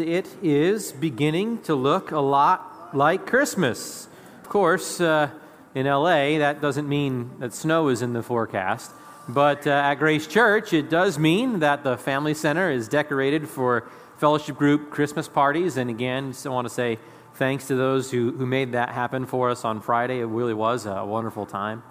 it is beginning to look a lot like Christmas. Of course, uh, in LA, that doesn't mean that snow is in the forecast. But uh, at Grace Church, it does mean that the Family Center is decorated for fellowship group Christmas parties. And again, just want to say thanks to those who, who made that happen for us on Friday. It really was a wonderful time.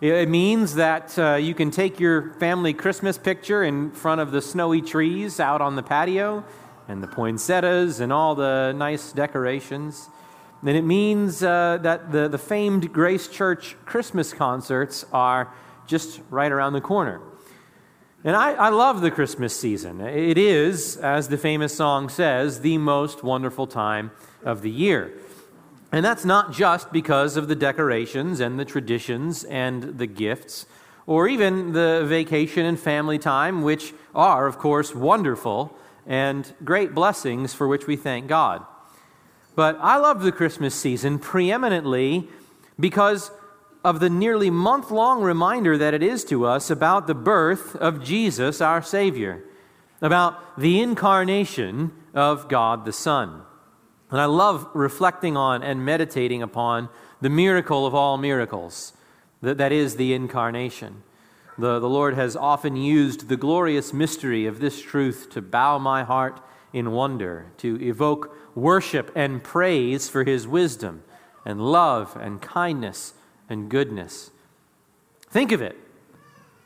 It means that uh, you can take your family Christmas picture in front of the snowy trees out on the patio and the poinsettias and all the nice decorations. And it means uh, that the, the famed Grace Church Christmas concerts are just right around the corner. And I, I love the Christmas season. It is, as the famous song says, the most wonderful time of the year. And that's not just because of the decorations and the traditions and the gifts, or even the vacation and family time, which are, of course, wonderful and great blessings for which we thank God. But I love the Christmas season preeminently because of the nearly month long reminder that it is to us about the birth of Jesus, our Savior, about the incarnation of God the Son. And I love reflecting on and meditating upon the miracle of all miracles, that, that is the incarnation. The, the Lord has often used the glorious mystery of this truth to bow my heart in wonder, to evoke worship and praise for his wisdom and love and kindness and goodness. Think of it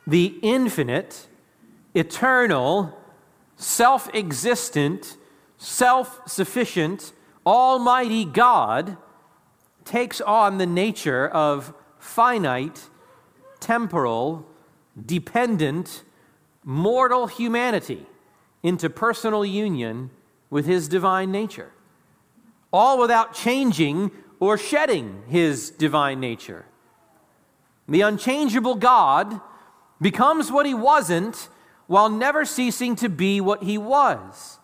the infinite, eternal, self existent, self sufficient, Almighty God takes on the nature of finite, temporal, dependent, mortal humanity into personal union with his divine nature, all without changing or shedding his divine nature. The unchangeable God becomes what he wasn't while never ceasing to be what he was.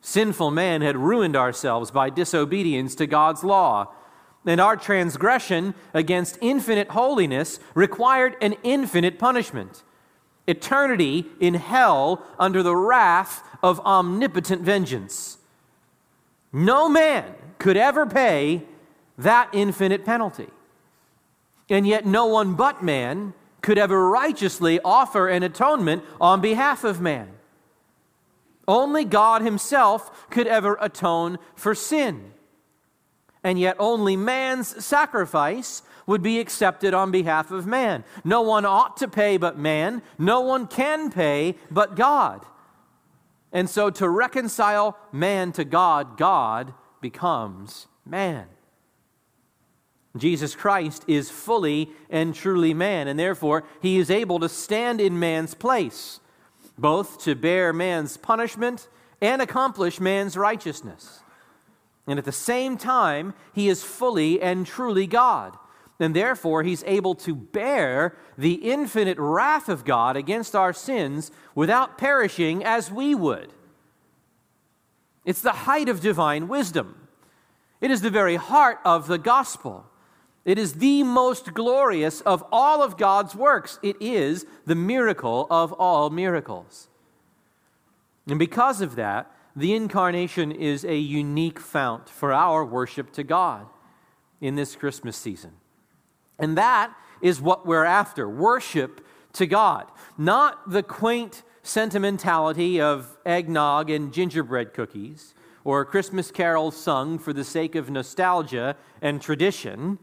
Sinful man had ruined ourselves by disobedience to God's law. And our transgression against infinite holiness required an infinite punishment eternity in hell under the wrath of omnipotent vengeance. No man could ever pay that infinite penalty. And yet, no one but man could ever righteously offer an atonement on behalf of man. Only God Himself could ever atone for sin. And yet, only man's sacrifice would be accepted on behalf of man. No one ought to pay but man, no one can pay but God. And so, to reconcile man to God, God becomes man. Jesus Christ is fully and truly man, and therefore he is able to stand in man's place both to bear man's punishment and accomplish man's righteousness. And at the same time, he is fully and truly God. And therefore, he's able to bear the infinite wrath of God against our sins without perishing as we would. It's the height of divine wisdom. It is the very heart of the gospel. It is the most glorious of all of God's works. It is the miracle of all miracles. And because of that, the incarnation is a unique fount for our worship to God in this Christmas season. And that is what we're after worship to God, not the quaint sentimentality of eggnog and gingerbread cookies or Christmas carols sung for the sake of nostalgia and tradition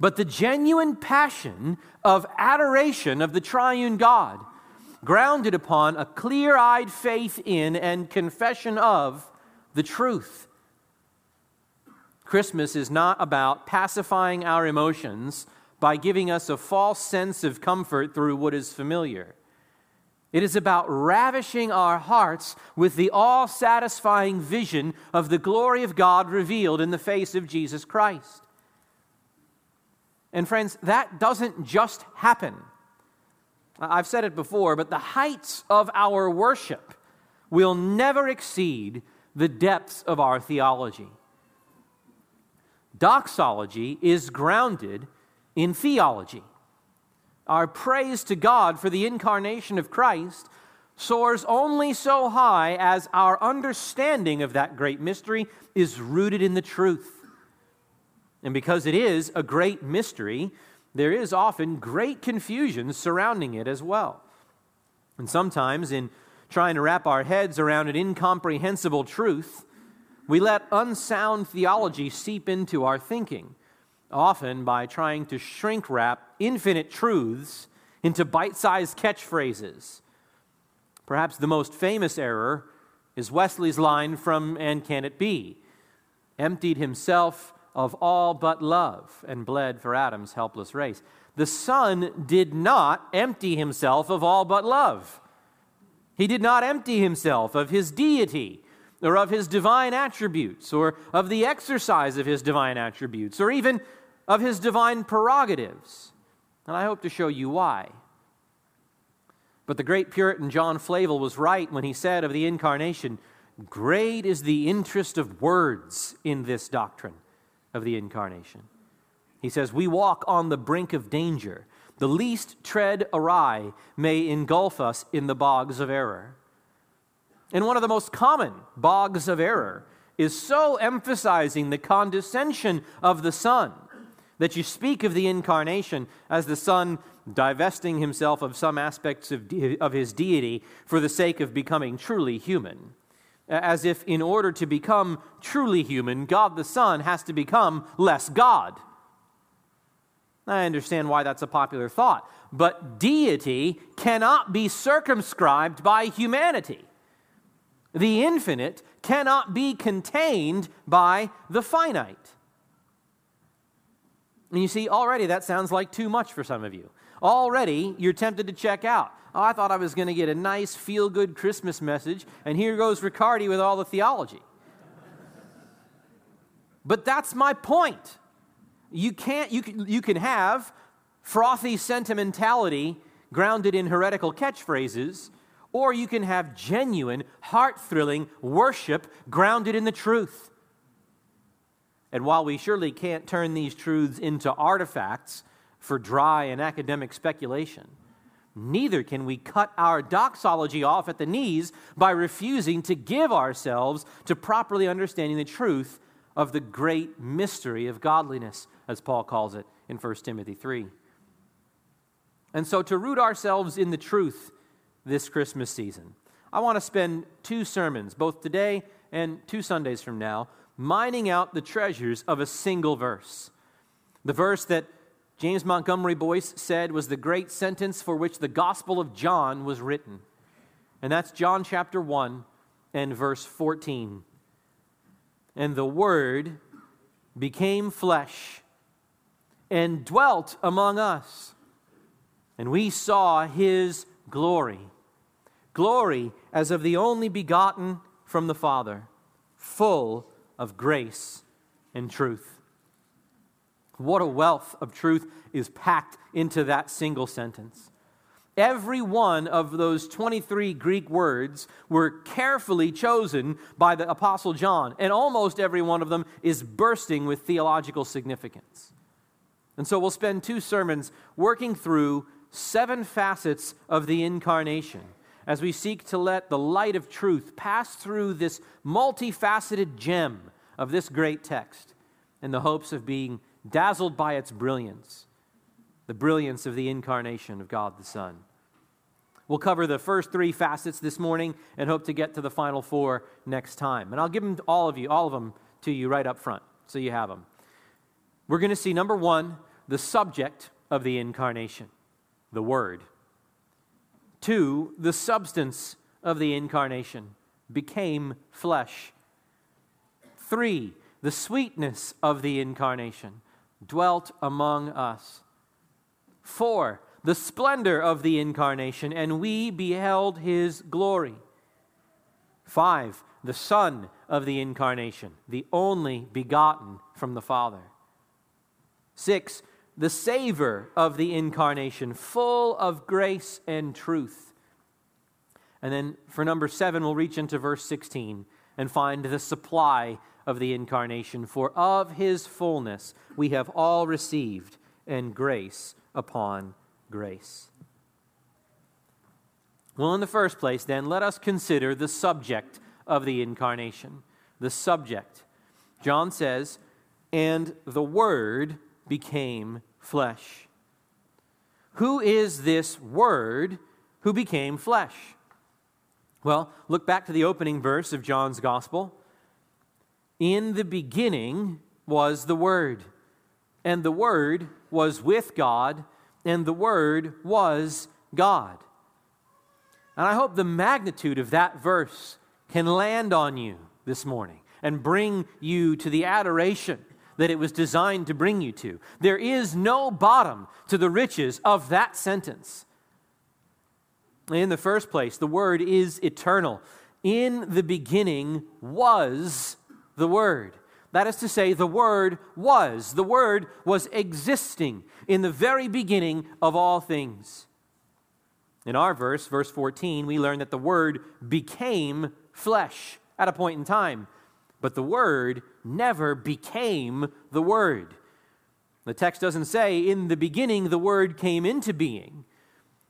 but the genuine passion of adoration of the triune God, grounded upon a clear eyed faith in and confession of the truth. Christmas is not about pacifying our emotions by giving us a false sense of comfort through what is familiar. It is about ravishing our hearts with the all satisfying vision of the glory of God revealed in the face of Jesus Christ. And friends, that doesn't just happen. I've said it before, but the heights of our worship will never exceed the depths of our theology. Doxology is grounded in theology. Our praise to God for the incarnation of Christ soars only so high as our understanding of that great mystery is rooted in the truth. And because it is a great mystery, there is often great confusion surrounding it as well. And sometimes, in trying to wrap our heads around an incomprehensible truth, we let unsound theology seep into our thinking, often by trying to shrink wrap infinite truths into bite sized catchphrases. Perhaps the most famous error is Wesley's line from And Can It Be? Emptied himself of all but love and bled for Adam's helpless race. The Son did not empty himself of all but love. He did not empty himself of his deity or of his divine attributes or of the exercise of his divine attributes or even of his divine prerogatives. And I hope to show you why. But the great Puritan John Flavel was right when he said of the incarnation, Great is the interest of words in this doctrine of the incarnation. He says, We walk on the brink of danger. The least tread awry may engulf us in the bogs of error. And one of the most common bogs of error is so emphasizing the condescension of the Son that you speak of the incarnation as the Son divesting himself of some aspects of, de- of his deity for the sake of becoming truly human as if in order to become truly human, God the Son has to become less God. I understand why that's a popular thought, but deity cannot be circumscribed by humanity. The infinite cannot be contained by the finite. And you see, already that sounds like too much for some of you. Already you're tempted to check out. Oh, I thought I was going to get a nice, feel good Christmas message, and here goes Riccardi with all the theology. but that's my point. You, can't, you, can, you can have frothy sentimentality grounded in heretical catchphrases, or you can have genuine, heart thrilling worship grounded in the truth. And while we surely can't turn these truths into artifacts for dry and academic speculation, Neither can we cut our doxology off at the knees by refusing to give ourselves to properly understanding the truth of the great mystery of godliness, as Paul calls it in 1 Timothy 3. And so, to root ourselves in the truth this Christmas season, I want to spend two sermons, both today and two Sundays from now, mining out the treasures of a single verse. The verse that James Montgomery Boice said was the great sentence for which the Gospel of John was written. And that's John chapter 1 and verse 14. And the Word became flesh and dwelt among us, and we saw his glory. Glory as of the only begotten from the Father, full of grace and truth. What a wealth of truth is packed into that single sentence. Every one of those 23 Greek words were carefully chosen by the Apostle John, and almost every one of them is bursting with theological significance. And so we'll spend two sermons working through seven facets of the incarnation as we seek to let the light of truth pass through this multifaceted gem of this great text in the hopes of being dazzled by its brilliance, the brilliance of the incarnation of God the Son. We'll cover the first three facets this morning and hope to get to the final four next time. And I'll give them to all of you, all of them to you right up front, so you have them. We're going to see number one, the subject of the incarnation, the Word. Two, the substance of the incarnation became flesh. Three, the sweetness of the incarnation dwelt among us. Four, the splendor of the incarnation, and we beheld his glory. Five, the Son of the incarnation, the only begotten from the Father. Six, the savor of the incarnation, full of grace and truth. And then for number seven, we'll reach into verse 16 and find the supply of the incarnation, for of his fullness we have all received, and grace upon grace. Well, in the first place, then, let us consider the subject of the incarnation. The subject. John says, and the Word became flesh. Who is this Word who became flesh? Well, look back to the opening verse of John's Gospel. In the beginning was the Word, and the Word was with God, and the Word was God. And I hope the magnitude of that verse can land on you this morning and bring you to the adoration that it was designed to bring you to. There is no bottom to the riches of that sentence. In the first place, the word is eternal. In the beginning was the word. That is to say, the Word was. The Word was existing in the very beginning of all things. In our verse, verse 14, we learn that the Word became flesh at a point in time, but the Word never became the Word. The text doesn't say, in the beginning, the Word came into being.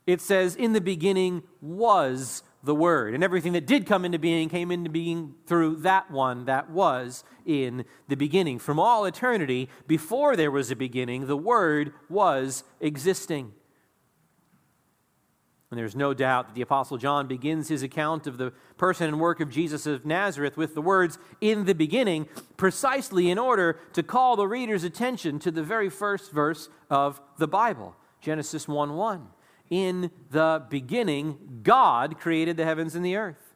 It says, in the beginning was the Word. And everything that did come into being came into being through that one that was in the beginning. From all eternity, before there was a beginning, the Word was existing. And there's no doubt that the Apostle John begins his account of the person and work of Jesus of Nazareth with the words, in the beginning, precisely in order to call the reader's attention to the very first verse of the Bible, Genesis 1 1. In the beginning, God created the heavens and the earth.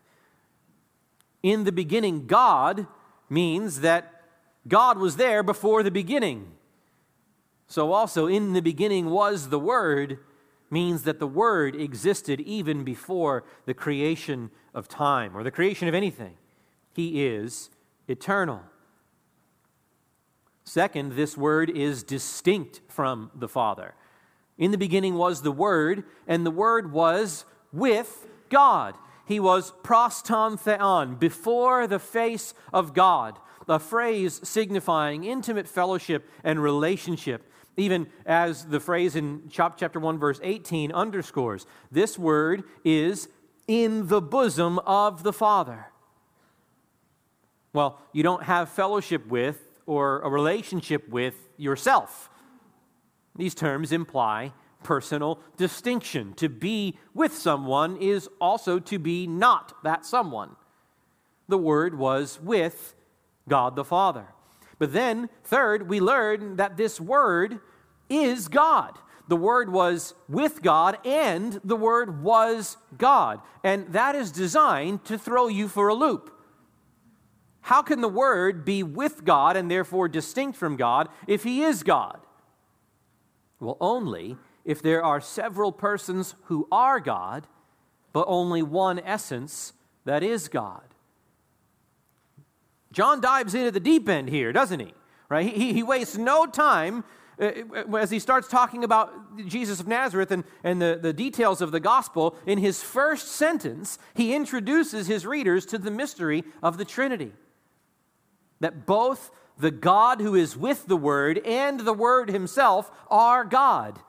In the beginning, God means that God was there before the beginning. So, also, in the beginning was the Word means that the Word existed even before the creation of time or the creation of anything. He is eternal. Second, this Word is distinct from the Father. In the beginning was the Word, and the Word was with God. He was pros ton theon, before the face of God, a phrase signifying intimate fellowship and relationship even as the phrase in chapter 1, verse 18 underscores, this word is in the bosom of the Father. Well, you don't have fellowship with or a relationship with yourself. These terms imply personal distinction. To be with someone is also to be not that someone. The Word was with God the Father. But then, third, we learn that this word is God. The Word was with God, and the Word was God. And that is designed to throw you for a loop. How can the Word be with God and therefore distinct from God if He is God? Well, only if there are several persons who are God, but only one essence that is God. John dives into the deep end here, doesn't he? Right? He, he wastes no time uh, as he starts talking about Jesus of Nazareth and, and the, the details of the gospel. In his first sentence, he introduces his readers to the mystery of the Trinity. That both the God who is with the Word and the Word himself are God.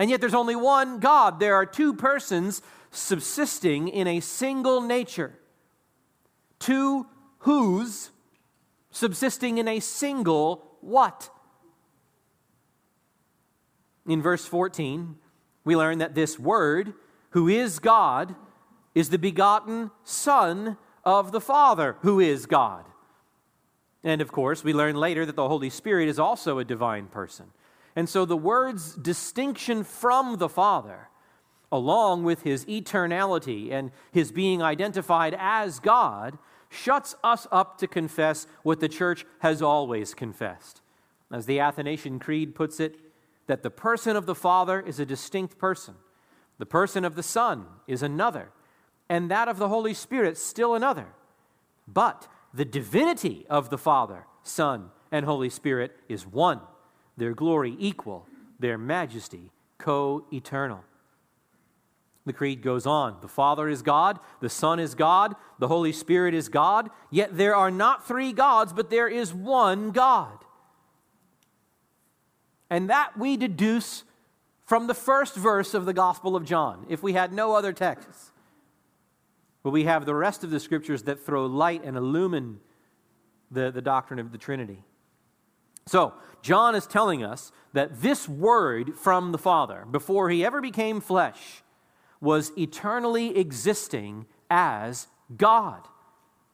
And yet there's only one God. There are two persons subsisting in a single nature. Two whose subsisting in a single what? In verse 14, we learn that this Word, who is God, is the begotten Son of the Father, who is God. And of course, we learn later that the Holy Spirit is also a divine person. And so the Word's distinction from the Father, along with his eternality and his being identified as God, shuts us up to confess what the church has always confessed. As the Athanasian Creed puts it, that the person of the Father is a distinct person, the person of the Son is another, and that of the Holy Spirit still another. But the divinity of the Father, Son, and Holy Spirit is one, their glory equal, their majesty co eternal. The creed goes on. The Father is God, the Son is God, the Holy Spirit is God, yet there are not three gods, but there is one God. And that we deduce from the first verse of the Gospel of John, if we had no other texts. But we have the rest of the scriptures that throw light and illumine the, the doctrine of the Trinity. So, John is telling us that this word from the Father, before he ever became flesh, was eternally existing as God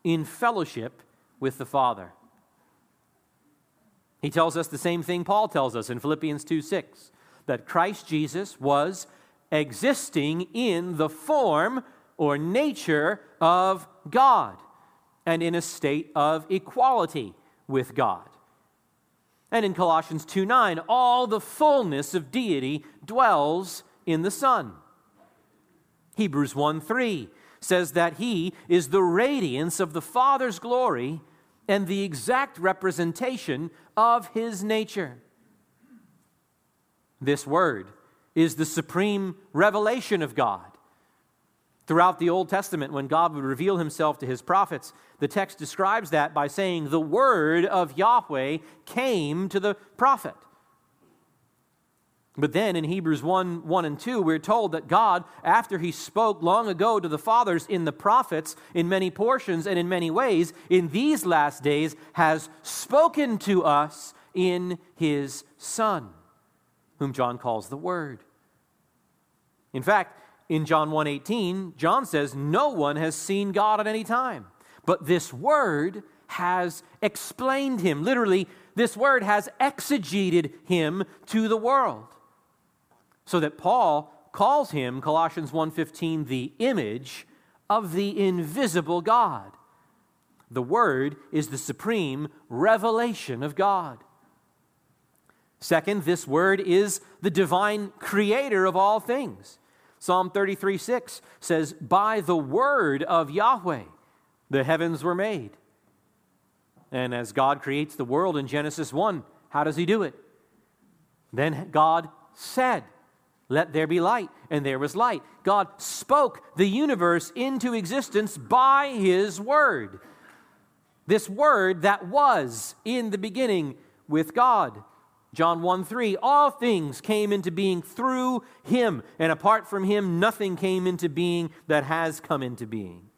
in fellowship with the Father. He tells us the same thing Paul tells us in Philippians 2 6 that Christ Jesus was existing in the form or nature of God and in a state of equality with God. And in Colossians 2 9, all the fullness of deity dwells in the Son. Hebrews 1 3 says that he is the radiance of the Father's glory and the exact representation of his nature. This word is the supreme revelation of God. Throughout the Old Testament, when God would reveal himself to his prophets, the text describes that by saying, The word of Yahweh came to the prophet. But then in Hebrews 1 1 and 2, we're told that God, after he spoke long ago to the fathers in the prophets in many portions and in many ways, in these last days has spoken to us in his Son, whom John calls the Word. In fact, in John 1:18, John says, "No one has seen God at any time, but this word has explained him." Literally, this word has exegeted him to the world so that Paul calls him Colossians 1:15 the image of the invisible God. The word is the supreme revelation of God. Second, this word is the divine creator of all things. Psalm 33 6 says, By the word of Yahweh the heavens were made. And as God creates the world in Genesis 1, how does he do it? Then God said, let there be light. And there was light. God spoke the universe into existence by his word. This word that was in the beginning with God. John 1 3, all things came into being through him, and apart from him, nothing came into being that has come into being.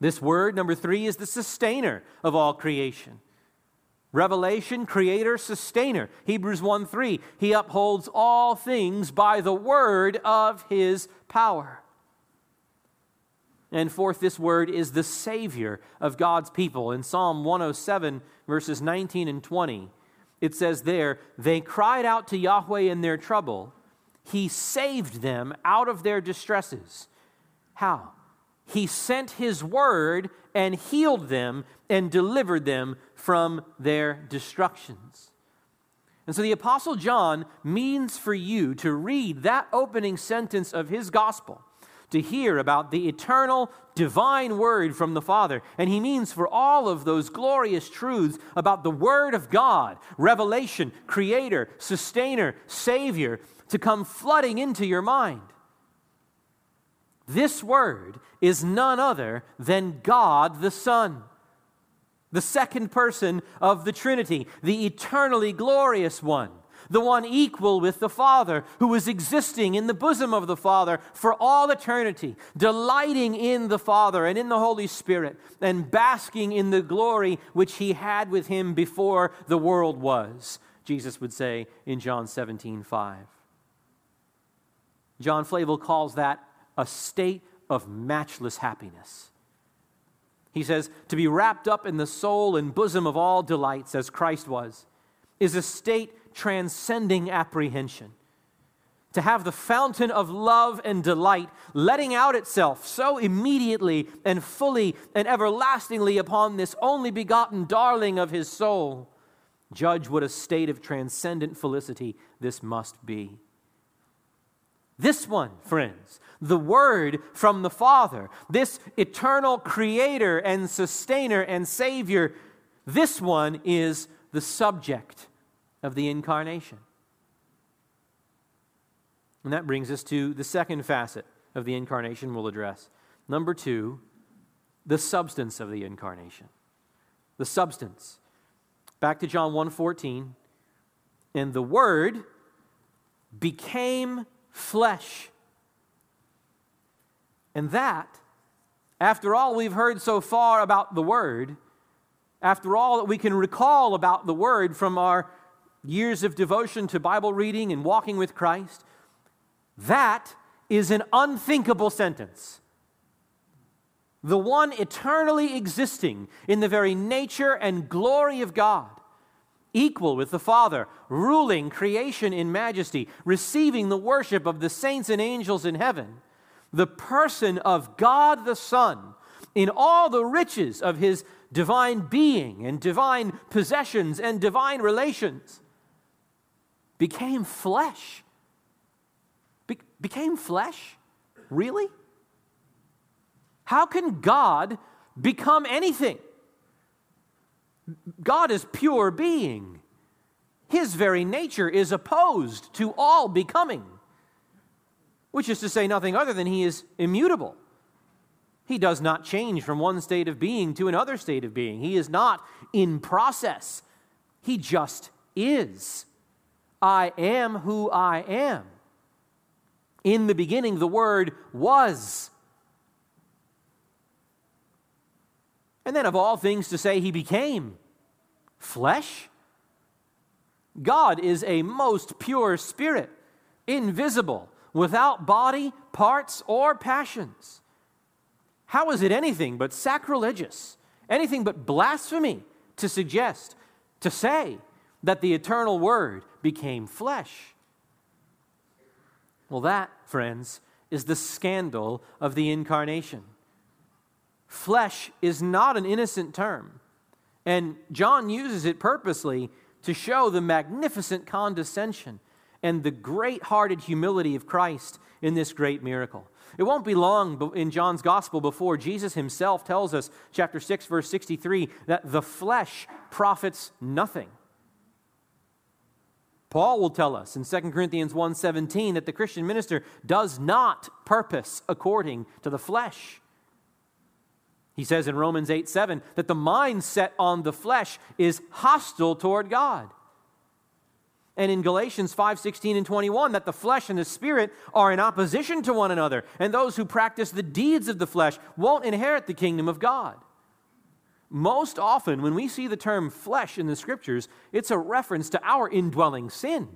This word, number three, is the sustainer of all creation. Revelation, creator, sustainer. Hebrews 1 3. He upholds all things by the word of his power. And fourth, this word is the Savior of God's people. In Psalm 107, verses 19 and 20, it says there, They cried out to Yahweh in their trouble. He saved them out of their distresses. How? He sent His word and healed them and delivered them from their destructions. And so the Apostle John means for you to read that opening sentence of his gospel, to hear about the eternal divine word from the Father. And he means for all of those glorious truths about the Word of God, revelation, creator, sustainer, savior, to come flooding into your mind. This word is none other than God the Son the second person of the Trinity, the eternally glorious one, the one equal with the Father, who was existing in the bosom of the Father for all eternity, delighting in the Father and in the Holy Spirit, and basking in the glory which he had with him before the world was, Jesus would say in John 17 5. John Flavel calls that a state of matchless happiness. He says, to be wrapped up in the soul and bosom of all delights, as Christ was, is a state transcending apprehension. To have the fountain of love and delight letting out itself so immediately and fully and everlastingly upon this only begotten darling of his soul, judge what a state of transcendent felicity this must be. This one, friends, the Word from the Father, this eternal Creator and Sustainer and Savior, this one is the subject of the incarnation. And that brings us to the second facet of the incarnation we'll address. Number two, the substance of the incarnation. The substance. Back to John 1:14. And the word became flesh. And that, after all we've heard so far about the Word, after all that we can recall about the Word from our years of devotion to Bible reading and walking with Christ, that is an unthinkable sentence. The one eternally existing in the very nature and glory of God, equal with the Father, ruling creation in majesty, receiving the worship of the saints and angels in heaven, the person of God the Son, in all the riches of his divine being and divine possessions and divine relations, became flesh. Be- became flesh? Really? How can God become anything? God is pure being. His very nature is opposed to all becoming, which is to say nothing other than he is immutable. He does not change from one state of being to another state of being. He is not in process. He just is. I am who I am. In the beginning, the Word was. And then, of all things, to say He became flesh. God is a most pure spirit, invisible, without body, parts, or passions. How is it anything but sacrilegious, anything but blasphemy to suggest, to say that the eternal Word became flesh? Well, that, friends, is the scandal of the incarnation. Flesh is not an innocent term, and John uses it purposely to show the magnificent condescension and the great hearted humility of Christ in this great miracle. It won't be long in John's gospel before Jesus himself tells us, chapter 6, verse 63, that the flesh profits nothing. Paul will tell us in 2 Corinthians 1:17 that the Christian minister does not purpose according to the flesh. He says in Romans 8 7 that the mind set on the flesh is hostile toward God and in Galatians 5 16 and 21 that the flesh and the spirit are in opposition to one another, and those who practice the deeds of the flesh won't inherit the kingdom of God. Most often, when we see the term flesh in the scriptures, it's a reference to our indwelling sin.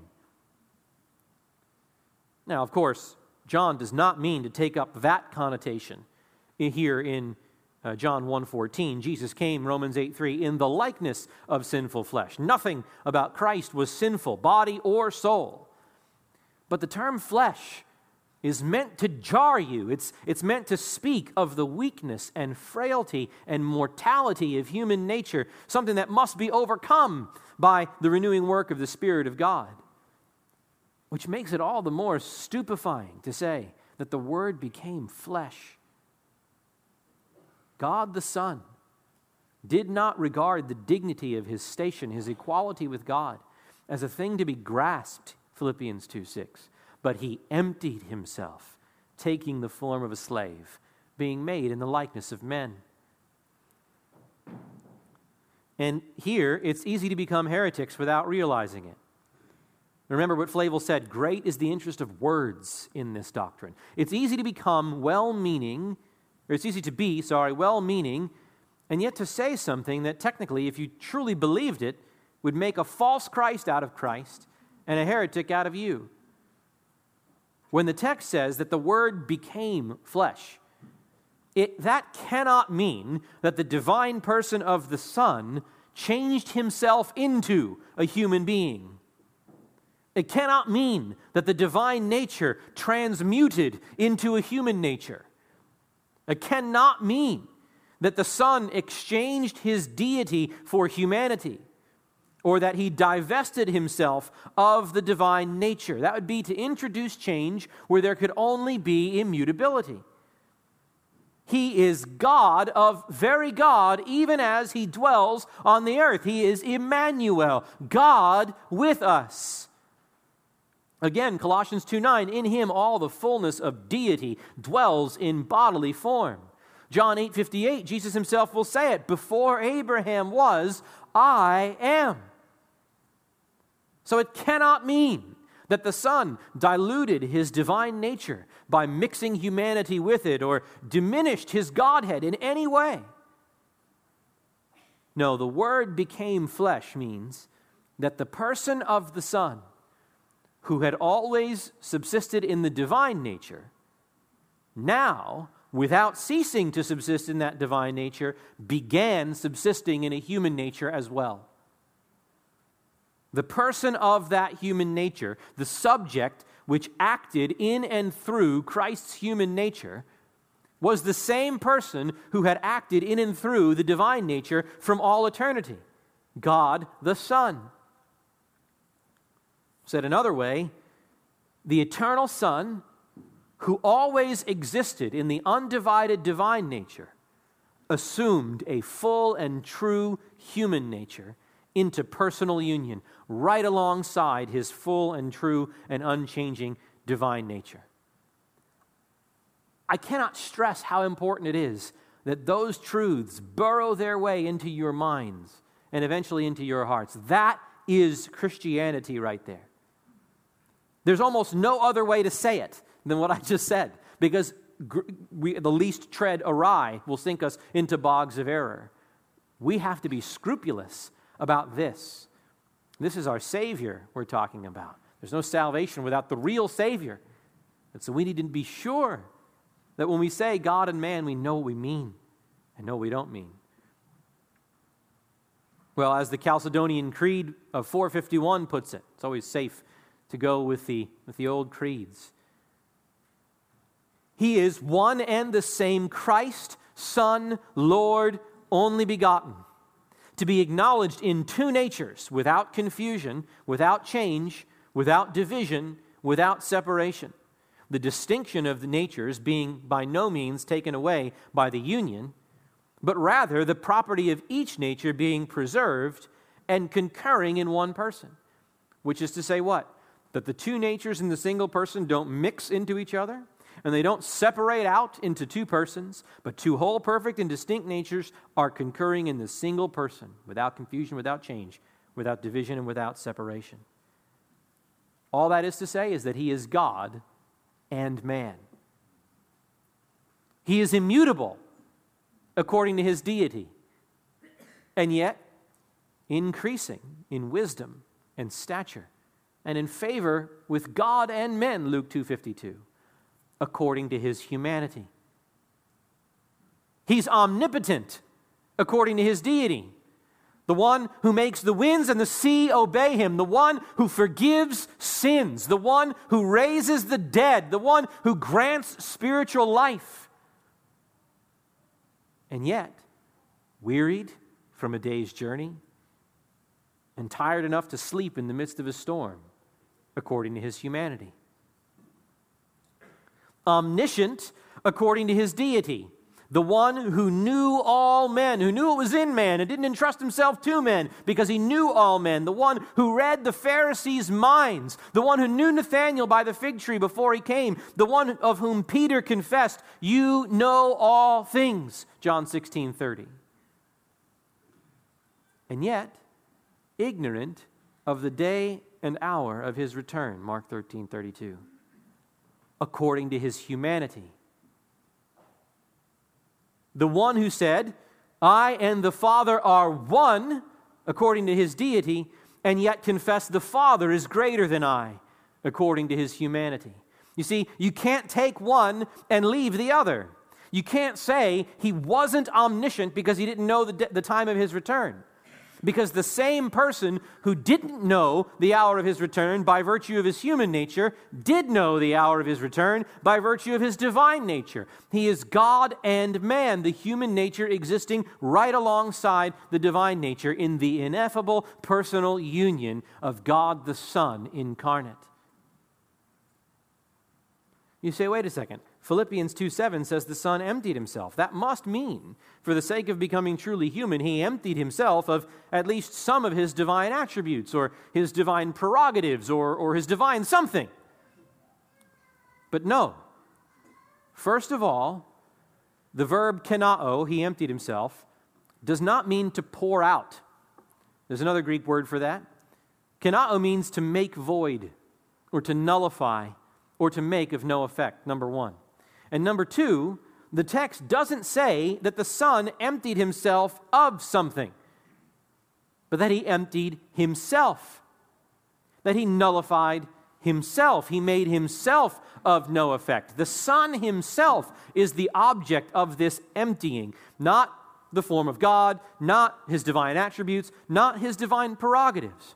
Now, of course, John does not mean to take up that connotation here in uh, John 1:14, Jesus came, Romans 8:3, in the likeness of sinful flesh. Nothing about Christ was sinful, body or soul. But the term flesh is meant to jar you. It's, it's meant to speak of the weakness and frailty and mortality of human nature, something that must be overcome by the renewing work of the Spirit of God. Which makes it all the more stupefying to say that the Word became flesh God the Son did not regard the dignity of his station, his equality with God, as a thing to be grasped, Philippians 2 6. But he emptied himself, taking the form of a slave, being made in the likeness of men. And here, it's easy to become heretics without realizing it. Remember what Flavel said great is the interest of words in this doctrine. It's easy to become well meaning or it's easy to be, sorry, well meaning, and yet to say something that technically, if you truly believed it, would make a false Christ out of Christ and a heretic out of you. When the text says that the Word became flesh, it, that cannot mean that the divine person of the Son changed himself into a human being. It cannot mean that the divine nature transmuted into a human nature. It cannot mean that the Son exchanged his deity for humanity or that he divested himself of the divine nature. That would be to introduce change where there could only be immutability. He is God of very God, even as he dwells on the earth. He is Emmanuel, God with us. Again, Colossians 2 9, in him all the fullness of deity dwells in bodily form. John 8 58, Jesus himself will say it, before Abraham was, I am. So it cannot mean that the Son diluted his divine nature by mixing humanity with it or diminished his Godhead in any way. No, the Word became flesh means that the person of the Son, who had always subsisted in the divine nature, now, without ceasing to subsist in that divine nature, began subsisting in a human nature as well. The person of that human nature, the subject which acted in and through Christ's human nature, was the same person who had acted in and through the divine nature from all eternity God the Son. Said another way, the eternal Son, who always existed in the undivided divine nature, assumed a full and true human nature into personal union, right alongside his full and true and unchanging divine nature. I cannot stress how important it is that those truths burrow their way into your minds and eventually into your hearts. That is Christianity right there. There's almost no other way to say it than what I just said, because we, the least tread awry will sink us into bogs of error. We have to be scrupulous about this. This is our Savior we're talking about. There's no salvation without the real Savior. And so we need to be sure that when we say God and man, we know what we mean and know what we don't mean. Well, as the Chalcedonian Creed of 451 puts it, it's always safe to go with the, with the old creeds. He is one and the same Christ, Son, Lord, only begotten to be acknowledged in two natures without confusion, without change, without division, without separation. The distinction of the natures being by no means taken away by the union, but rather the property of each nature being preserved and concurring in one person. Which is to say, what? That the two natures in the single person don't mix into each other, and they don't separate out into two persons, but two whole, perfect, and distinct natures are concurring in the single person without confusion, without change, without division, and without separation. All that is to say is that He is God and man. He is immutable according to His deity, and yet increasing in wisdom and stature and in favor with God and men, Luke 252 according to his humanity. He's omnipotent according to his deity. The one who makes the winds and the sea obey him, the one who forgives sins, the one who raises the dead, the one who grants spiritual life. And yet, wearied from a day's journey and tired enough to sleep in the midst of a storm, according to his humanity omniscient according to his deity. The one who knew all men, who knew what was in man and didn't entrust himself to men because he knew all men. The one who read the Pharisees' minds. The one who knew Nathanael by the fig tree before he came. The one of whom Peter confessed, You know all things. John 16 30. And yet, ignorant of the day and hour of his return. Mark 13 32 according to his humanity. The one who said, I and the Father are one, according to his deity, and yet confess the Father is greater than I, according to his humanity. You see, you can't take one and leave the other. You can't say he wasn't omniscient because he didn't know the, the time of his return. Because the same person who didn't know the hour of his return by virtue of his human nature did know the hour of his return by virtue of his divine nature. He is God and man, the human nature existing right alongside the divine nature in the ineffable personal union of God the Son incarnate. You say, wait a second. Philippians 2 7 says the Son emptied himself. That must mean, for the sake of becoming truly human, he emptied himself of at least some of his divine attributes, or his divine prerogatives, or, or his divine something. But no. First of all, the verb kenao, he emptied himself, does not mean to pour out. There's another Greek word for that. Kenao means to make void or to nullify or to make of no effect, number one. And number two, the text doesn't say that the Son emptied himself of something, but that he emptied himself, that he nullified himself. He made himself of no effect. The Son himself is the object of this emptying, not the form of God, not his divine attributes, not his divine prerogatives.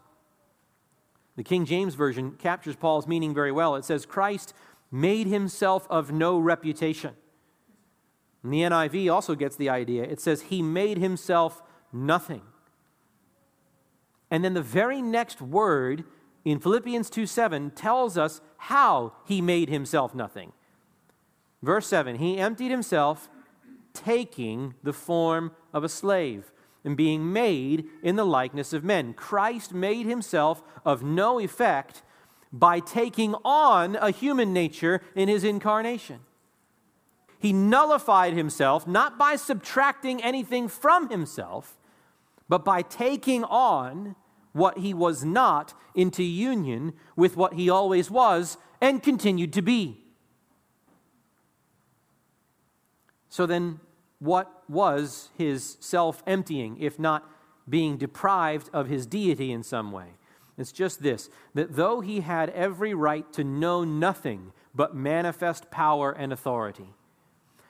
The King James Version captures Paul's meaning very well. It says, Christ made himself of no reputation. And the NIV also gets the idea. It says, He made himself nothing. And then the very next word in Philippians 2 7 tells us how he made himself nothing. Verse 7 He emptied himself, taking the form of a slave and being made in the likeness of men. Christ made himself of no effect by taking on a human nature in his incarnation. He nullified himself not by subtracting anything from himself, but by taking on what he was not into union with what he always was and continued to be. So then, what was his self emptying, if not being deprived of his deity in some way? It's just this that though he had every right to know nothing but manifest power and authority,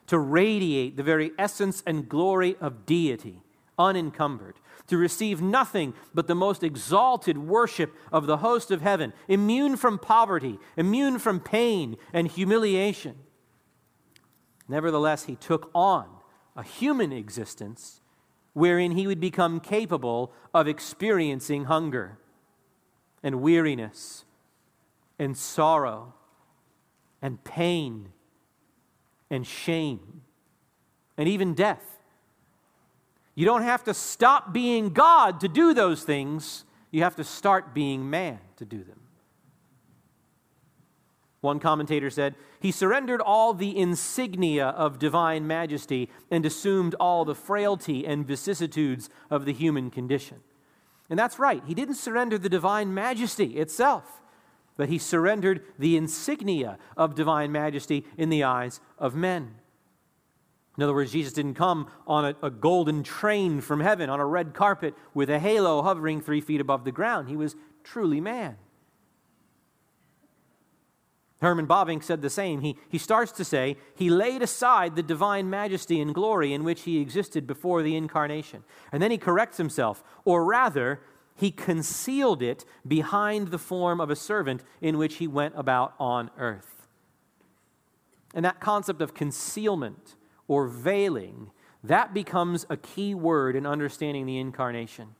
to radiate the very essence and glory of deity, unencumbered, to receive nothing but the most exalted worship of the host of heaven, immune from poverty, immune from pain and humiliation. Nevertheless, he took on a human existence wherein he would become capable of experiencing hunger and weariness and sorrow and pain and shame and even death. You don't have to stop being God to do those things, you have to start being man to do them. One commentator said, He surrendered all the insignia of divine majesty and assumed all the frailty and vicissitudes of the human condition. And that's right, he didn't surrender the divine majesty itself, but he surrendered the insignia of divine majesty in the eyes of men. In other words, Jesus didn't come on a, a, golden train from heaven, on a red carpet with a halo hovering three feet above the ground. He was truly man. Herman Bavinck said the same. He, he starts to say, He laid aside the divine majesty and glory in which he existed before the incarnation. And then he corrects himself, or rather, he concealed it behind the form of a servant in which he went about on earth. And that concept of concealment or veiling, that becomes a key word in understanding the incarnation.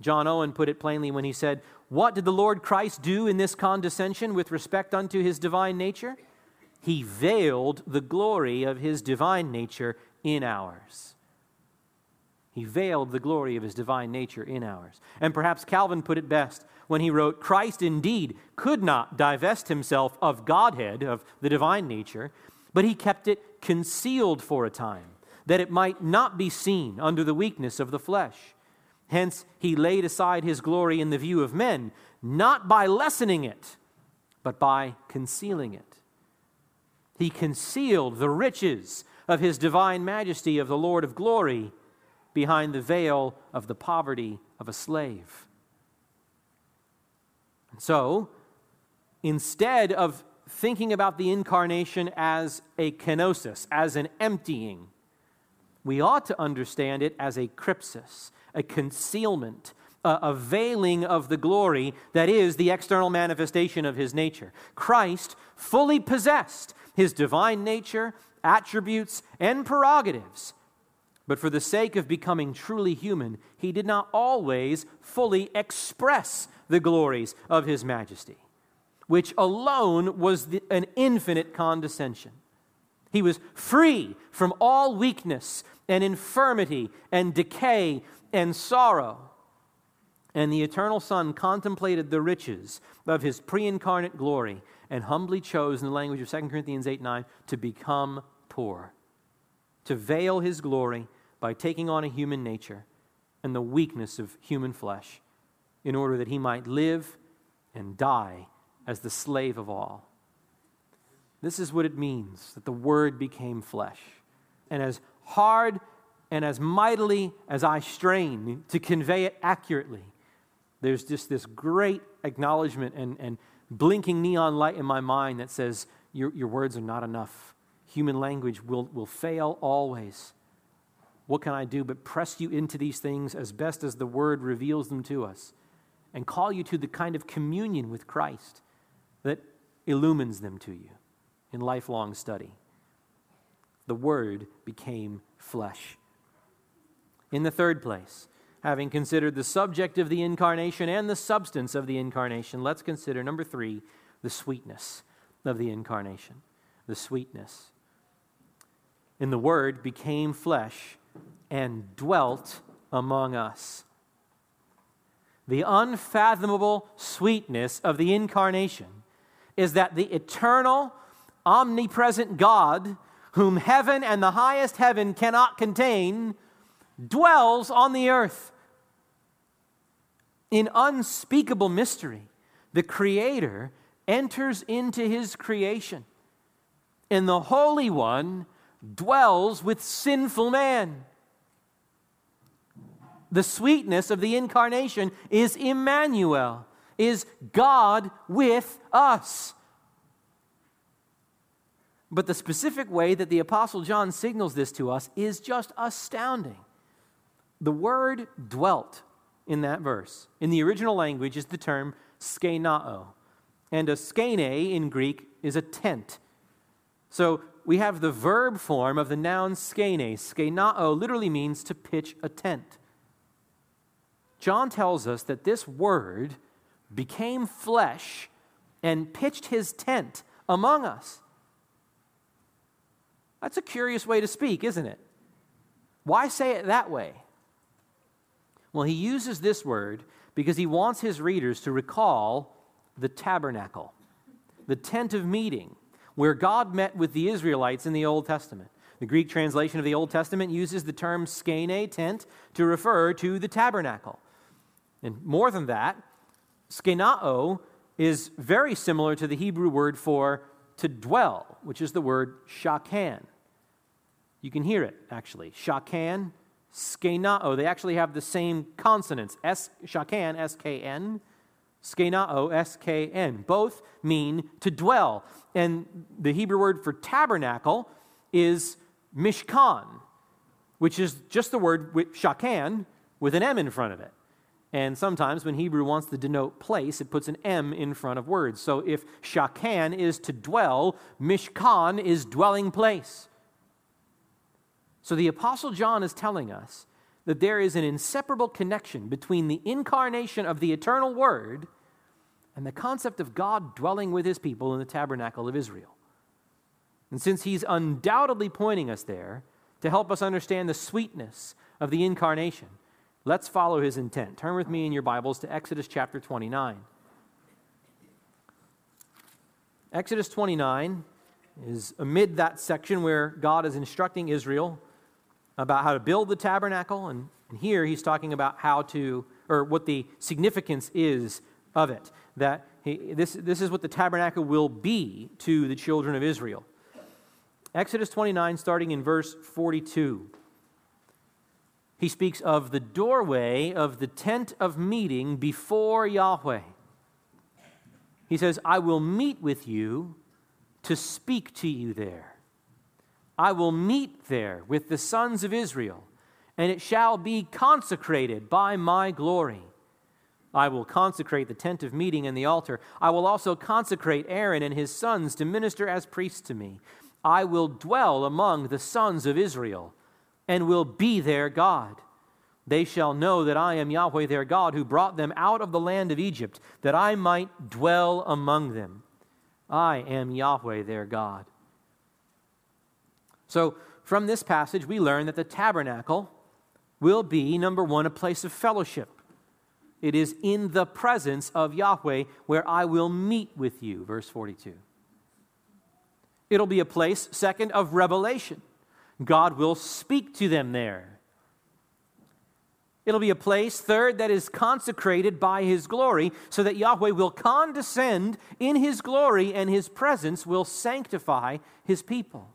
John Owen put it plainly when he said, What did the Lord Christ do in this condescension with respect unto his divine nature? He veiled the glory of his divine nature in ours. He veiled the glory of his divine nature in ours. And perhaps Calvin put it best when he wrote, Christ indeed could not divest himself of Godhead, of the divine nature, but he kept it concealed for a time, that it might not be seen under the weakness of the flesh. Hence, he laid aside his glory in the view of men, not by lessening it, but by concealing it. He concealed the riches of his divine majesty of the Lord of glory behind the veil of the poverty of a slave. And so, instead of thinking about the incarnation as a kenosis, as an emptying, we ought to understand it as a crypsis, a concealment, a, veiling of the glory that is the external manifestation of his nature. Christ fully possessed his divine nature, attributes, and prerogatives. But for the sake of becoming truly human, he did not always fully express the glories of his majesty, which alone was the, an infinite condescension. He was free from all weakness and infirmity and decay and sorrow. And the eternal Son contemplated the riches of his pre incarnate glory and humbly chose, in the language of 2 Corinthians 8 9, to become poor, to veil his glory by taking on a human nature and the weakness of human flesh, in order that he might live and die as the slave of all. This is what it means that the Word became flesh. And as hard and as mightily as I strain to convey it accurately, there's just this great acknowledgement and, and blinking neon light in my mind that says, Your, your words are not enough. Human language will, will fail always. What can I do but press you into these things as best as the Word reveals them to us and call you to the kind of communion with Christ that illumines them to you in lifelong study? The Word became flesh. In the third place, having considered the subject of the incarnation and the substance of the incarnation, let's consider number three, the sweetness of the incarnation. The sweetness. In the Word became flesh and dwelt among us. The unfathomable sweetness of the incarnation is that the eternal, omnipresent God, whom heaven and the highest heaven cannot contain, dwells on the earth. In unspeakable mystery, the Creator enters into His creation, and the Holy One dwells with sinful man. The sweetness of the incarnation is Emmanuel, is God with us. But the specific way that the Apostle John signals this to us is just astounding. The word dwelt in that verse, in the original language, is the term skenao. And a skene in Greek is a tent. So we have the verb form of the noun skene. Skenao literally means to pitch a tent. John tells us that this word became flesh and pitched his tent among us. That's a curious way to speak, isn't it? Why say it that way? Well, he uses this word because he wants his readers to recall the tabernacle, the tent of meeting, where God met with the Israelites in the Old Testament. The Greek translation of the Old Testament uses the term skene, tent, to refer to the tabernacle. And more than that, skenao is very similar to the Hebrew word for to dwell, which is the word shakan. You can hear it, actually. Shakan Skenao, they actually have the same consonants. S, shakan, S-K-N, skenao, S-K-N. Both mean to dwell. And the Hebrew word for tabernacle is mishkan, which is just the word with shakan with an M in front of it. And sometimes when Hebrew wants to denote place, it puts an M in front of words. So if shakan is to dwell, mishkan is dwelling place. So the Apostle John is telling us that there is an inseparable connection between the incarnation of the eternal Word and the concept of God dwelling with his people in the tabernacle of Israel. And since he's undoubtedly pointing us there to help us understand the sweetness of the incarnation, let's follow his intent. Turn with me in your Bibles to Exodus chapter 29. Exodus 29 is amid that section where God is instructing Israel about how to build the tabernacle, and, and here he's talking about how to, or what the significance is of it. That he, this, this is what the tabernacle will be to the children of Israel. Exodus 29, starting in verse 42. He speaks of the doorway of the tent of meeting before Yahweh. He says, I will meet with you to speak to you there. I will meet there with the sons of Israel, and it shall be consecrated by my glory. I will consecrate the tent of meeting and the altar. I will also consecrate Aaron and his sons to minister as priests to me. I will dwell among the sons of Israel and will be their God. They shall know that I am Yahweh their God, who brought them out of the land of Egypt, that I might dwell among them. I am Yahweh their God. So, from this passage, we learn that the tabernacle will be, number one, a place of fellowship. It is in the presence of Yahweh where I will meet with you, verse 42. It'll be a place, second, of revelation. God will speak to them there. It'll be a place, third, that is consecrated by his glory, so that Yahweh will condescend in his glory and his presence will sanctify his people.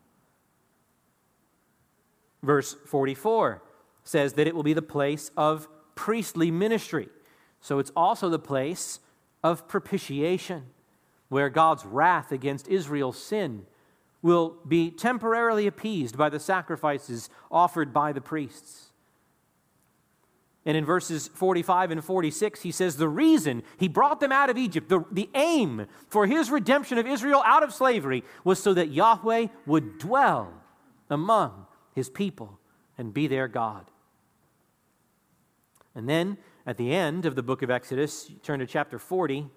Verse 44 says that it will be the place of priestly ministry. So it's also the place of propitiation, where God's wrath against Israel's sin will be temporarily appeased by the sacrifices offered by the priests. And in verses 45 and 46, he says the reason he brought them out of Egypt, the, the aim for his redemption of Israel out of slavery, was so that Yahweh would dwell among his people and be their God. And then at the end of the book of Exodus, turn to chapter 40.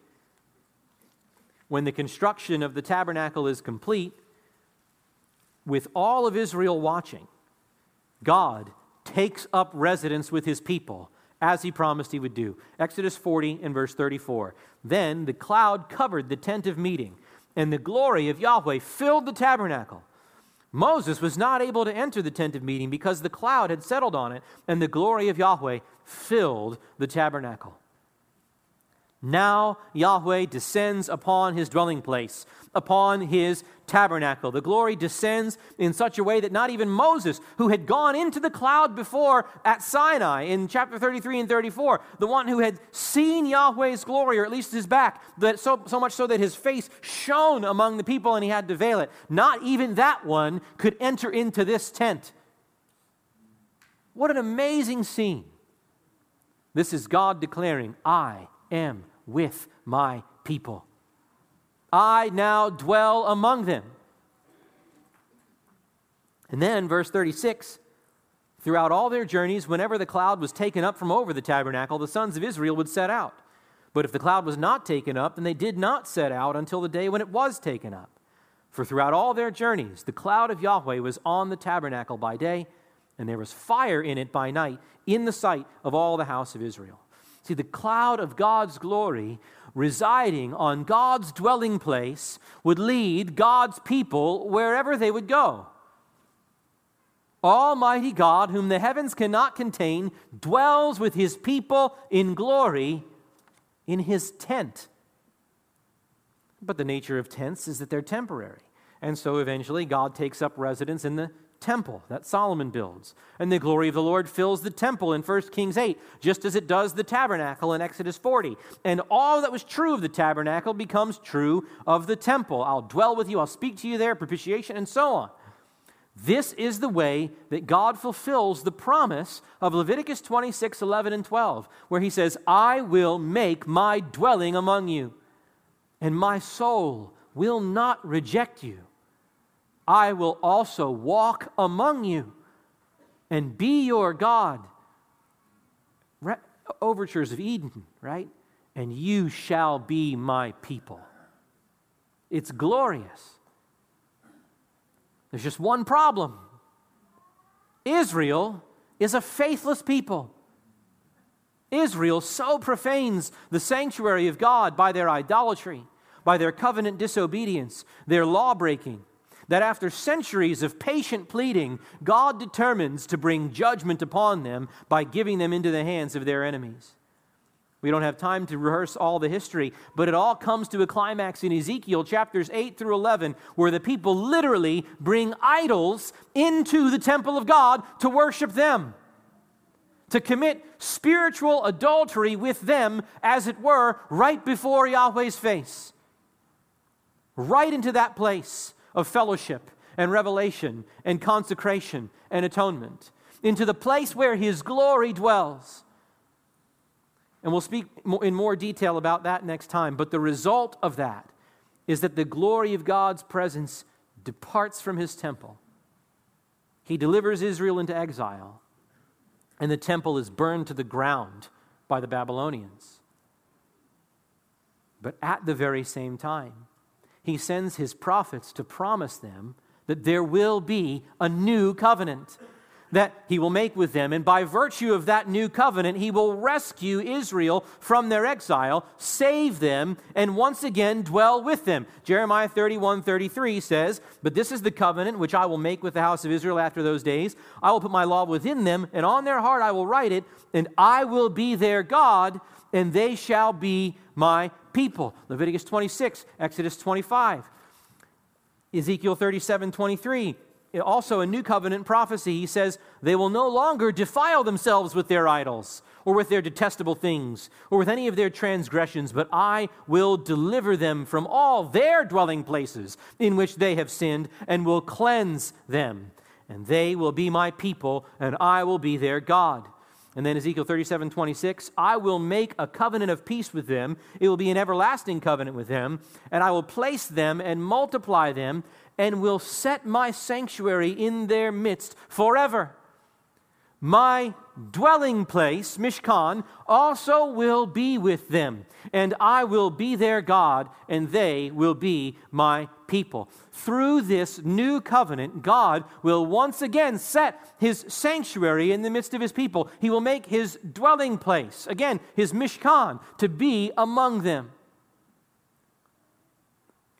When the construction of the tabernacle is complete, with all of Israel watching, God takes up residence with his people as he promised he would do. Exodus 40 and verse 34. Then the cloud covered the tent of meeting, and the glory of Yahweh filled the tabernacle. Moses was not able to enter the tent of meeting because the cloud had settled on it, and the glory of Yahweh filled the tabernacle. Now Yahweh descends upon his dwelling place, upon his tabernacle. The glory descends in such a way that not even Moses, who had gone into the cloud before at Sinai in chapter 33 and 34, the one who had seen Yahweh's glory, or at least his back, that so, so much so that his face shone among the people and he had to veil it, not even that one could enter into this tent. What an amazing scene! This is God declaring, I am with my people. I now dwell among them. And then, verse 36 throughout all their journeys, whenever the cloud was taken up from over the tabernacle, the sons of Israel would set out. But if the cloud was not taken up, then they did not set out until the day when it was taken up. For throughout all their journeys, the cloud of Yahweh was on the tabernacle by day, and there was fire in it by night, in the sight of all the house of Israel. See, the cloud of God's glory residing on God's dwelling place would lead God's people wherever they would go. Almighty God, whom the heavens cannot contain, dwells with his people in glory in his tent. But the nature of tents is that they're temporary. And so eventually God takes up residence in the temple that Solomon builds. And the glory of the Lord fills the temple in 1 Kings 8, just as it does the tabernacle in Exodus 40. And all that was true of the tabernacle becomes true of the temple. I'll dwell with you, I'll speak to you there, propitiation, and so on. This is the way that God fulfills the promise of Leviticus 26, 11, and 12, where he says, I will make my dwelling among you, and my soul will not reject you. I will also walk among you and be your God. Re- overtures of Eden, right? And you shall be my people. It's glorious. There's just one problem Israel is a faithless people. Israel so profanes the sanctuary of God by their idolatry, by their covenant disobedience, their law breaking, that after centuries of patient pleading, God determines to bring judgment upon them by giving them into the hands of their enemies. We don't have time to rehearse all the history, but it all comes to a climax in Ezekiel chapters 8 through 11, where the people literally bring idols into the temple of God to worship them, to commit spiritual adultery with them, as it were, right before Yahweh's face. Right into that place of fellowship and revelation and consecration and atonement, into the place where His glory dwells. And we'll speak in more detail about that next time. But the result of that is that the glory of God's presence departs from His temple. He delivers Israel into exile, and the temple is burned to the ground by the Babylonians. But at the very same time, he sends his prophets to promise them that there will be a new covenant. that he will make with them. And by virtue of that new covenant, he will rescue Israel from their exile, save them, and once again dwell with them. Jeremiah 31 33 says, But this is the covenant which I will make with the house of Israel after those days. I will put my law within them, and on their heart I will write it, and I will be their God, and they shall be my people. Leviticus 26, Exodus 25. Ezekiel 37 23 also a new covenant prophecy. He says, They will no longer defile themselves with their idols, or with their detestable things, or with any of their transgressions, but I will deliver them from all their dwelling places in which they have sinned, and will cleanse them. And they will be my people, and I will be their God. And then Ezekiel 37 26, I will make a covenant of peace with them. It will be an everlasting covenant with them, and I will place them and multiply them, and will set my sanctuary in their midst forever. My dwelling place, Mishkan, also will be with them, and I will be their God, and they will be my people. Through this new covenant, God will once again set his sanctuary in the midst of his people. He will make his dwelling place, again, his Mishkan, to be among them.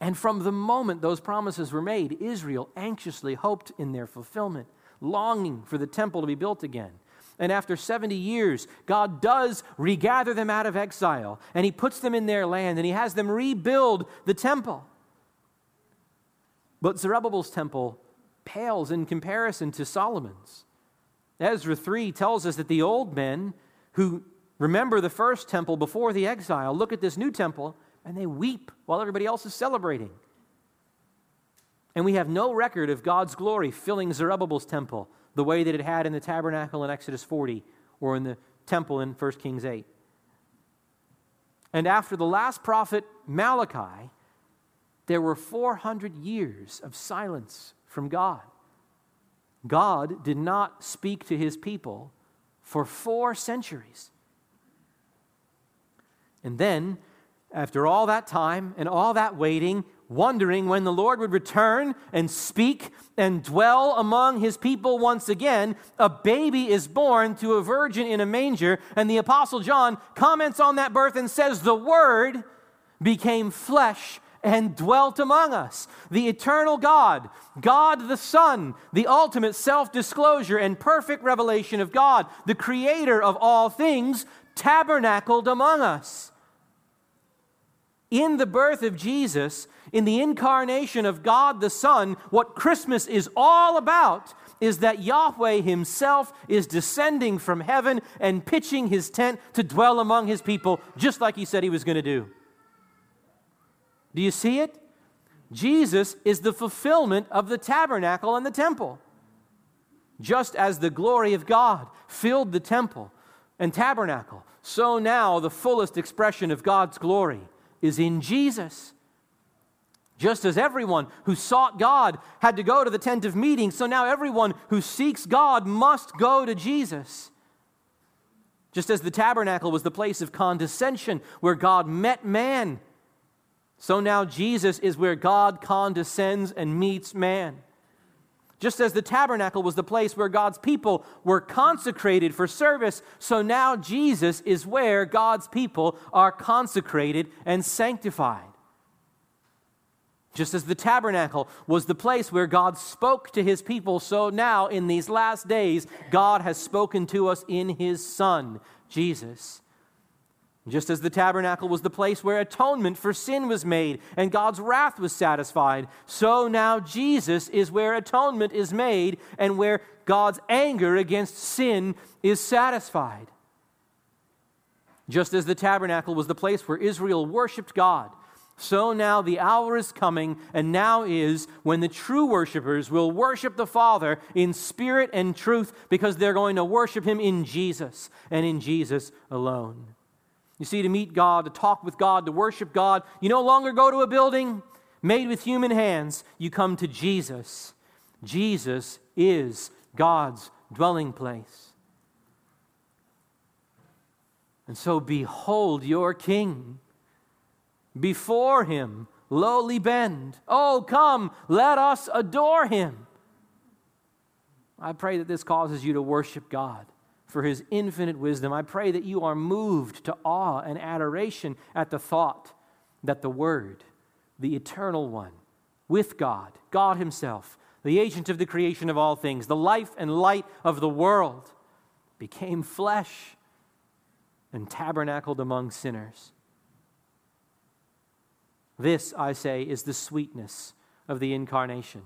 And from the moment those promises were made, Israel anxiously hoped in their fulfillment, longing for the temple to be built again. And after 70 years, God does regather them out of exile, and He puts them in their land, and He has them rebuild the temple. But Zerubbabel's temple pales in comparison to Solomon's. Ezra 3 tells us that the old men who remember the first temple before the exile look at this new temple and they weep while everybody else is celebrating. And we have no record of God's glory filling Zerubbabel's temple the way that it had in the tabernacle in Exodus 40 or in the temple in 1 Kings 8. And after the last prophet, Malachi, there were 400 years of silence from God. God did not speak to his people for four centuries. And then after all that time and all that waiting, wondering when the Lord would return and speak and dwell among his people once again, a baby is born to a virgin in a manger. And the Apostle John comments on that birth and says, The Word became flesh and dwelt among us. The eternal God, God the Son, the ultimate self disclosure and perfect revelation of God, the creator of all things, tabernacled among us in the birth of Jesus, in the incarnation of God the Son, what Christmas is all about is that Yahweh Himself is descending from heaven and pitching His tent to dwell among His people, just like He said He was going to do. Do you see it? Jesus is the fulfillment of the tabernacle and the temple. Just as the glory of God filled the temple and tabernacle, so now the fullest expression of God's glory is in Jesus. Just as everyone who sought God had to go to the tent of meeting, so now everyone who seeks God must go to Jesus. Just as the tabernacle was the place of condescension where God met man, so now Jesus is where God condescends and meets man. Just as the tabernacle was the place where God's people were consecrated for service, so now Jesus is where God's people are consecrated and sanctified. Just as the tabernacle was the place where God spoke to his people, so now in these last days, God has spoken to us in his Son, Jesus. Just as the tabernacle was the place where atonement for sin was made and God's wrath was satisfied, so now Jesus is where atonement is made and where God's anger against sin is satisfied. Just as the tabernacle was the place where Israel worshiped God, so now the hour is coming, and now is when the true worshipers will worship the Father in spirit and truth because they're going to worship Him in Jesus and in Jesus alone. You see, to meet God, to talk with God, to worship God, you no longer go to a building made with human hands. You come to Jesus. Jesus is God's dwelling place. And so, behold your King. Before him, lowly bend. Oh, come, let us adore him. I pray that this causes you to worship God for his infinite wisdom. I pray that you are moved to awe and adoration at the thought that the Word, the eternal one, with God, God Himself, the agent of the creation of all things, the life and light of the world, became flesh and tabernacled among sinners. This, I say, is the sweetness of the incarnation.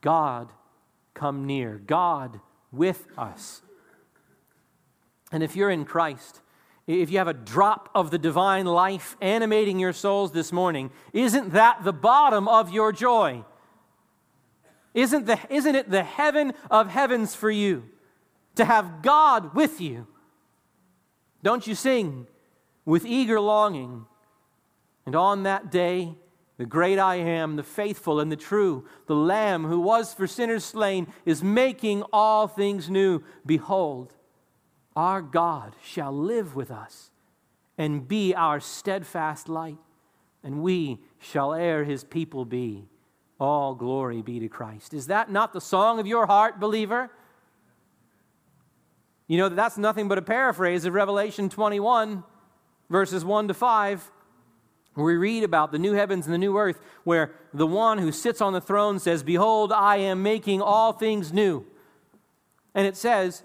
God come near, God with us. And if you're in Christ, if you have a drop of the divine life animating your souls this morning, isn't that the bottom of your joy? Isn't, the, isn't it the heaven of heavens for you to have God with you? Don't you sing with eager longing? And on that day, the great I am, the faithful and the true, the Lamb who was for sinners slain, is making all things new. Behold, our God shall live with us and be our steadfast light, and we shall ere his people be. All glory be to Christ. Is that not the song of your heart, believer? You know, that that's nothing but a paraphrase of Revelation 21, verses 1 to 5 where we read about the new heavens and the new earth, where the one who sits on the throne says, Behold, I am making all things new. And it says,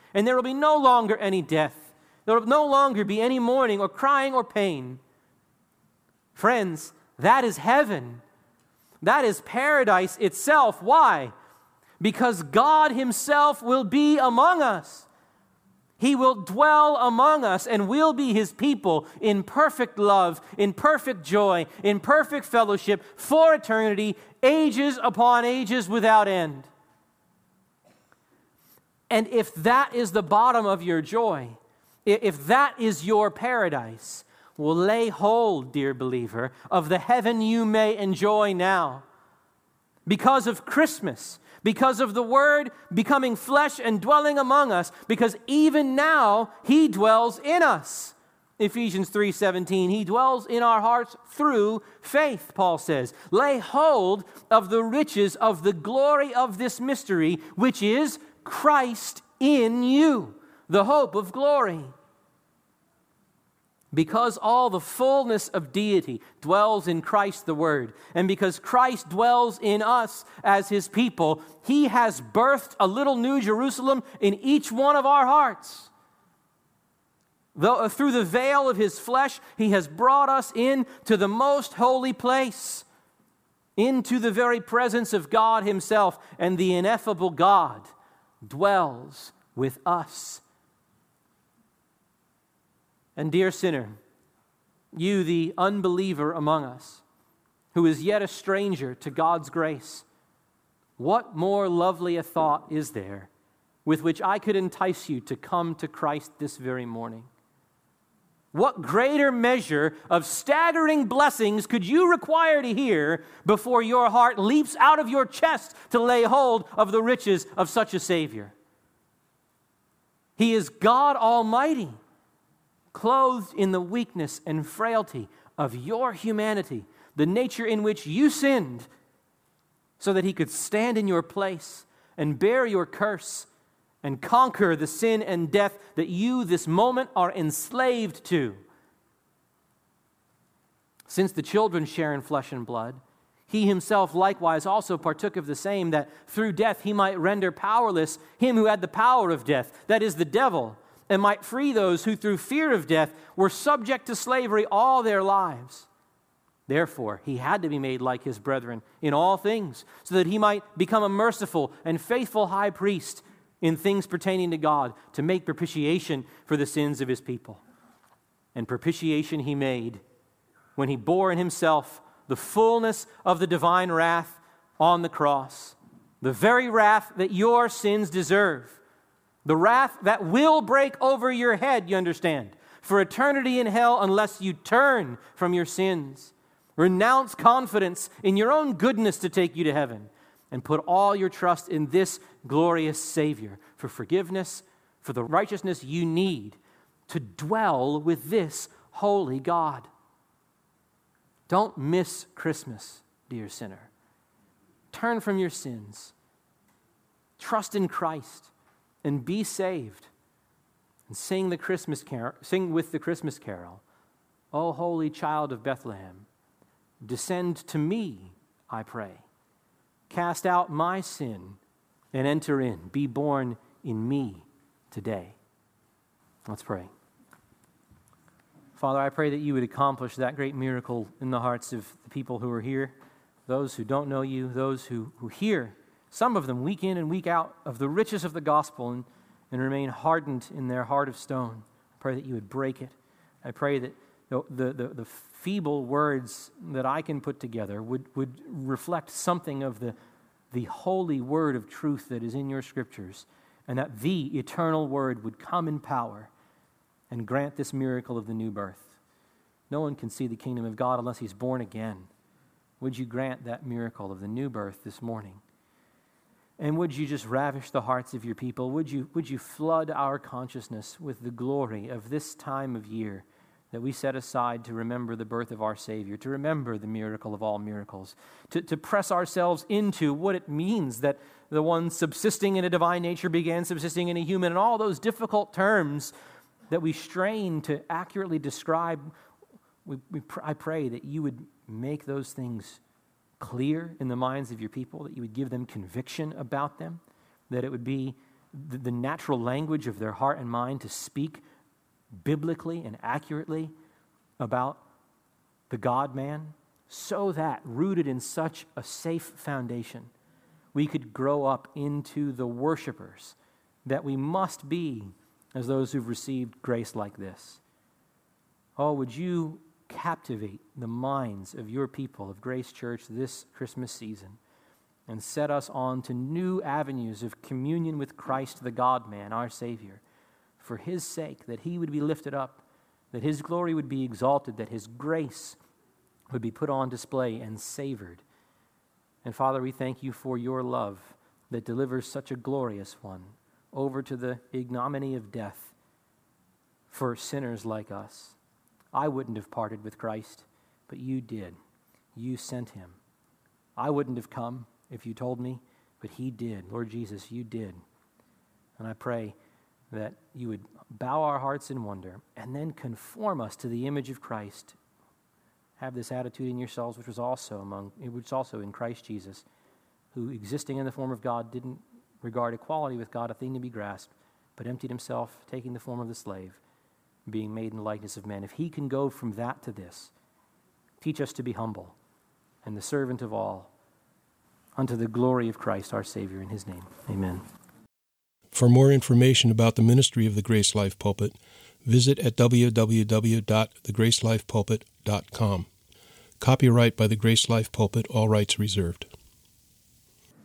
and there will be no longer any death. There will no longer be any mourning or crying or pain. Friends, that is heaven. That is paradise itself. Why? Because God Himself will be among us. He will dwell among us and we'll be his people in perfect love, in perfect joy, in perfect fellowship for eternity, ages upon ages without end. And if that is the bottom of your joy, if that is your paradise, well, lay hold, dear believer, of the heaven you may enjoy now. Because of Christmas, because of the Word becoming flesh and dwelling among us, because even now He dwells in us. Ephesians 3:17 He dwells in our hearts through faith Paul says lay hold of the riches of the glory of this mystery which is Christ in you the hope of glory because all the fullness of deity dwells in Christ the Word, and because Christ dwells in us as His people, He has birthed a little new Jerusalem in each one of our hearts. Though, uh, through the veil of His flesh, He has brought us in to the most holy place, into the very presence of God Himself, and the ineffable God dwells with us and dear sinner, you, the unbeliever among us, who is yet a stranger to God's grace, what more lovely a thought is there with which I could entice you to come to Christ this very morning? What greater measure of staggering blessings could you require to hear before your heart leaps out of your chest to lay hold of the riches of such a Savior? He is God Almighty clothed in the weakness and frailty of your humanity, the nature in which you sinned, so that he could stand in your place and bear your curse and conquer the sin and death that you this moment are enslaved to. Since the children share in flesh and blood, he himself likewise also partook of the same, that through death he might render powerless him who had the power of death, that is, the devil and might free those who, through fear of death, were subject to slavery all their lives. Therefore, he had to be made like his brethren in all things, so that he might become a merciful and faithful high priest in things pertaining to God, to make propitiation for the sins of his people. And propitiation he made when he bore in himself the fullness of the divine wrath on the cross, the very wrath that your sins deserve. The wrath that will break over your head, you understand, for eternity in hell unless you turn from your sins. Renounce confidence in your own goodness to take you to heaven and put all your trust in this glorious Savior for forgiveness, for the righteousness you need to dwell with this holy God. Don't miss Christmas, dear sinner. Turn from your sins, trust in Christ, and be saved. And sing the Christmas carol, sing with the Christmas carol. O holy child of Bethlehem, descend to me, I pray. Cast out my sin and enter in. Be born in me today. Let's pray. Father, I pray that you would accomplish that great miracle in the hearts of the people who are here, those who don't know you, those who, who hear, some of them week in and week out, of the riches of the gospel and, and remain hardened in their heart of stone. I pray that you would break it. I pray that the, the, the feeble words that I can put together would, would reflect something of the, the holy word of truth that is in your scriptures, and that the eternal word would come in power and grant this miracle of the new birth. No one can see the kingdom of God unless he's born again. Would you grant that miracle of the new birth this morning? And would you just ravish the hearts of your people? Would you, would you flood our consciousness with the glory of this time of year that we set aside to remember the birth of our Savior, to remember the miracle of all miracles, to, to press ourselves into what it means that the one subsisting in a divine nature began subsisting in a human, and all those difficult terms that we strain to accurately describe, we, we, I pray that you would make those things clear in the minds of your people, that you would give them conviction about them, that it would be the, the natural language of their heart and mind to speak biblically and accurately about the God man, so that, rooted in such a safe foundation, we could grow up into the worshipers that we must be as those who've received grace like this. Oh, would you captivate the minds of your people of Grace Church this Christmas season and set us on to new avenues of communion with Christ, the God man, our Savior, for his sake, that he would be lifted up, that his glory would be exalted, that his grace would be put on display and savored. And Father, we thank you for your love that delivers such a glorious one over to the ignominy of death for sinners like us. I wouldn't have parted with Christ, but you did. You sent him. I wouldn't have come if you told me, but he did. Lord Jesus, you did. And I pray that you would bow our hearts in wonder and then conform us to the image of Christ. Have this attitude in yourselves, which was also among, which was also in Christ Jesus, who existing in the form of God didn't regard equality with God a thing to be grasped, but emptied himself, taking the form of the slave, being made in the likeness of men. If he can go from that to this, teach us to be humble and the servant of all, unto the glory of Christ our Savior. In his name, amen. For more information about the ministry of the Grace Life Pulpit, visit at www.thegracelifepulpit.com. Copyright by the Grace Life Pulpit, all rights reserved.